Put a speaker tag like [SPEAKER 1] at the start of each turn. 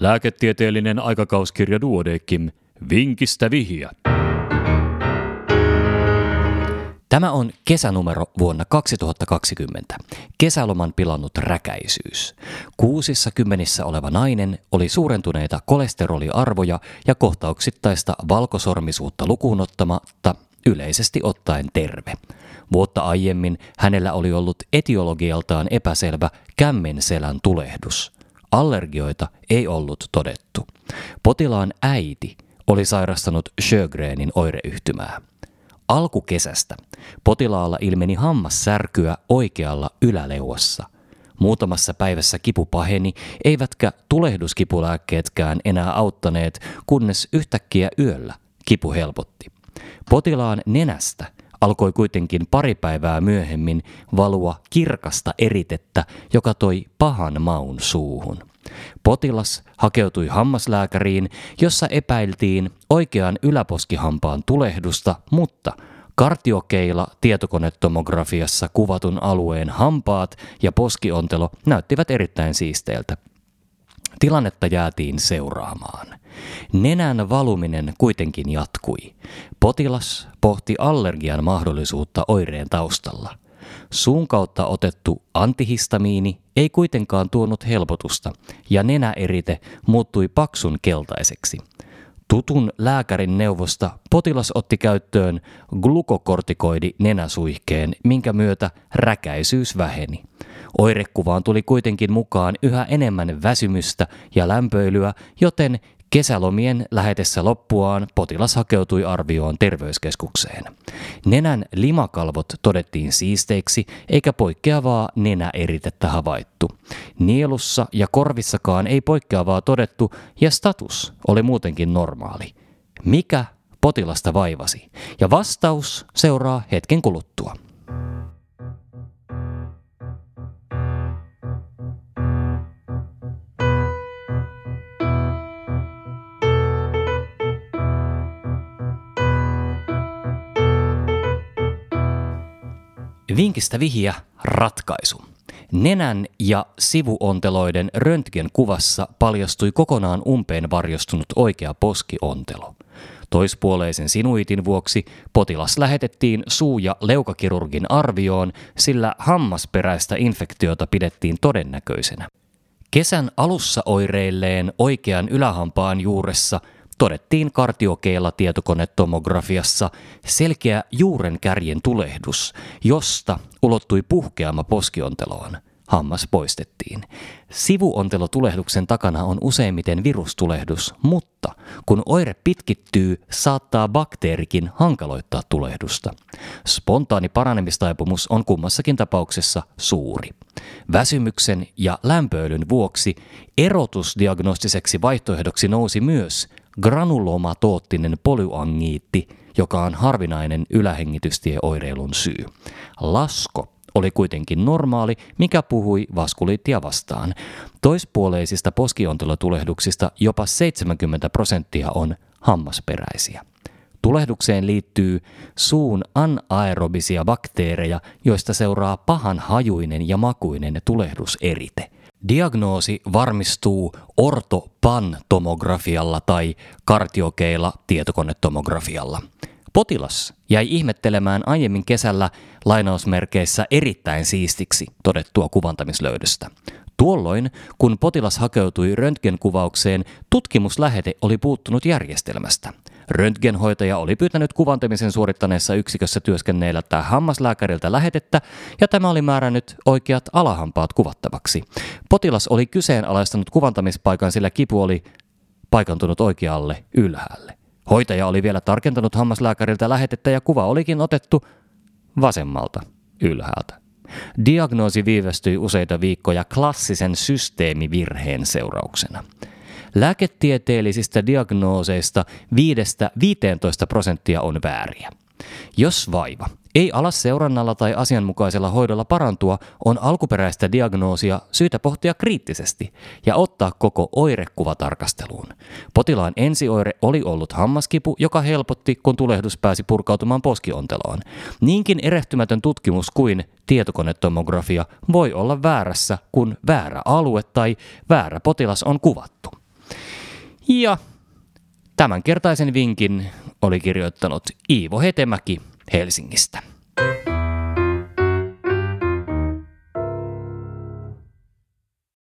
[SPEAKER 1] Lääketieteellinen aikakauskirja Duodekim. Vinkistä vihiä.
[SPEAKER 2] Tämä on kesänumero vuonna 2020. Kesäloman pilannut räkäisyys. Kuusissa kymmenissä oleva nainen oli suurentuneita kolesteroliarvoja ja kohtauksittaista valkosormisuutta lukuun ottamatta yleisesti ottaen terve. Vuotta aiemmin hänellä oli ollut etiologialtaan epäselvä kämmenselän tulehdus. Allergioita ei ollut todettu. Potilaan äiti oli sairastanut Sjögrenin oireyhtymää. Alkukesästä potilaalla ilmeni hammassärkyä oikealla yläleuassa. Muutamassa päivässä kipu paheni, eivätkä tulehduskipulääkkeetkään enää auttaneet, kunnes yhtäkkiä yöllä kipu helpotti. Potilaan nenästä alkoi kuitenkin pari päivää myöhemmin valua kirkasta eritettä, joka toi pahan maun suuhun. Potilas hakeutui hammaslääkäriin, jossa epäiltiin oikean yläposkihampaan tulehdusta, mutta kartiokeila tietokonetomografiassa kuvatun alueen hampaat ja poskiontelo näyttivät erittäin siisteiltä. Tilannetta jäätiin seuraamaan. Nenän valuminen kuitenkin jatkui. Potilas pohti allergian mahdollisuutta oireen taustalla. Suun kautta otettu antihistamiini ei kuitenkaan tuonut helpotusta ja nenäerite muuttui paksun keltaiseksi. Tutun lääkärin neuvosta potilas otti käyttöön glukokortikoidi nenäsuihkeen, minkä myötä räkäisyys väheni. Oirekuvaan tuli kuitenkin mukaan yhä enemmän väsymystä ja lämpöilyä, joten Kesälomien lähetessä loppuaan potilas hakeutui arvioon terveyskeskukseen. Nenän limakalvot todettiin siisteiksi eikä poikkeavaa nenäeritettä havaittu. Nielussa ja korvissakaan ei poikkeavaa todettu ja status oli muutenkin normaali. Mikä potilasta vaivasi? Ja vastaus seuraa hetken kuluttua. Vinkistä vihiä ratkaisu. Nenän ja sivuonteloiden röntgenkuvassa paljastui kokonaan umpeen varjostunut oikea poskiontelo. Toispuoleisen sinuitin vuoksi potilas lähetettiin suu- ja leukakirurgin arvioon, sillä hammasperäistä infektiota pidettiin todennäköisenä. Kesän alussa oireilleen oikean ylähampaan juuressa – todettiin kartiokeilla tietokonetomografiassa selkeä juuren kärjen tulehdus, josta ulottui puhkeama poskionteloon. Hammas poistettiin. Sivuontelotulehduksen takana on useimmiten virustulehdus, mutta kun oire pitkittyy, saattaa bakteerikin hankaloittaa tulehdusta. Spontaani paranemistaipumus on kummassakin tapauksessa suuri. Väsymyksen ja lämpöilyn vuoksi erotusdiagnostiseksi vaihtoehdoksi nousi myös granulomatoottinen polyangiitti, joka on harvinainen ylähengitystieoireilun syy. Lasko oli kuitenkin normaali, mikä puhui vaskuliittia vastaan. Toispuoleisista poskiontelotulehduksista jopa 70 prosenttia on hammasperäisiä. Tulehdukseen liittyy suun anaerobisia bakteereja, joista seuraa pahan hajuinen ja makuinen tulehduserite – Diagnoosi varmistuu ortopan-tomografialla tai kartiokeilla tietokonetomografialla. Potilas jäi ihmettelemään aiemmin kesällä lainausmerkeissä erittäin siistiksi todettua kuvantamislöydöstä. Tuolloin, kun potilas hakeutui röntgenkuvaukseen, tutkimuslähete oli puuttunut järjestelmästä. Röntgenhoitaja oli pyytänyt kuvantamisen suorittaneessa yksikössä työskennellä hammaslääkäriltä lähetettä ja tämä oli määrännyt oikeat alahampaat kuvattavaksi. Potilas oli kyseenalaistanut kuvantamispaikan, sillä kipu oli paikantunut oikealle ylhäälle. Hoitaja oli vielä tarkentanut hammaslääkäriltä lähetettä ja kuva olikin otettu vasemmalta ylhäältä. Diagnoosi viivästyi useita viikkoja klassisen systeemivirheen seurauksena. Lääketieteellisistä diagnooseista 5-15 prosenttia on vääriä. Jos vaiva ei ala seurannalla tai asianmukaisella hoidolla parantua, on alkuperäistä diagnoosia syytä pohtia kriittisesti ja ottaa koko oirekuva tarkasteluun. Potilaan ensioire oli ollut hammaskipu, joka helpotti, kun tulehdus pääsi purkautumaan poskionteloon. Niinkin erehtymätön tutkimus kuin tietokonetomografia voi olla väärässä, kun väärä alue tai väärä potilas on kuvattu. Ja tämänkertaisen vinkin oli kirjoittanut Iivo Hetemäki Helsingistä.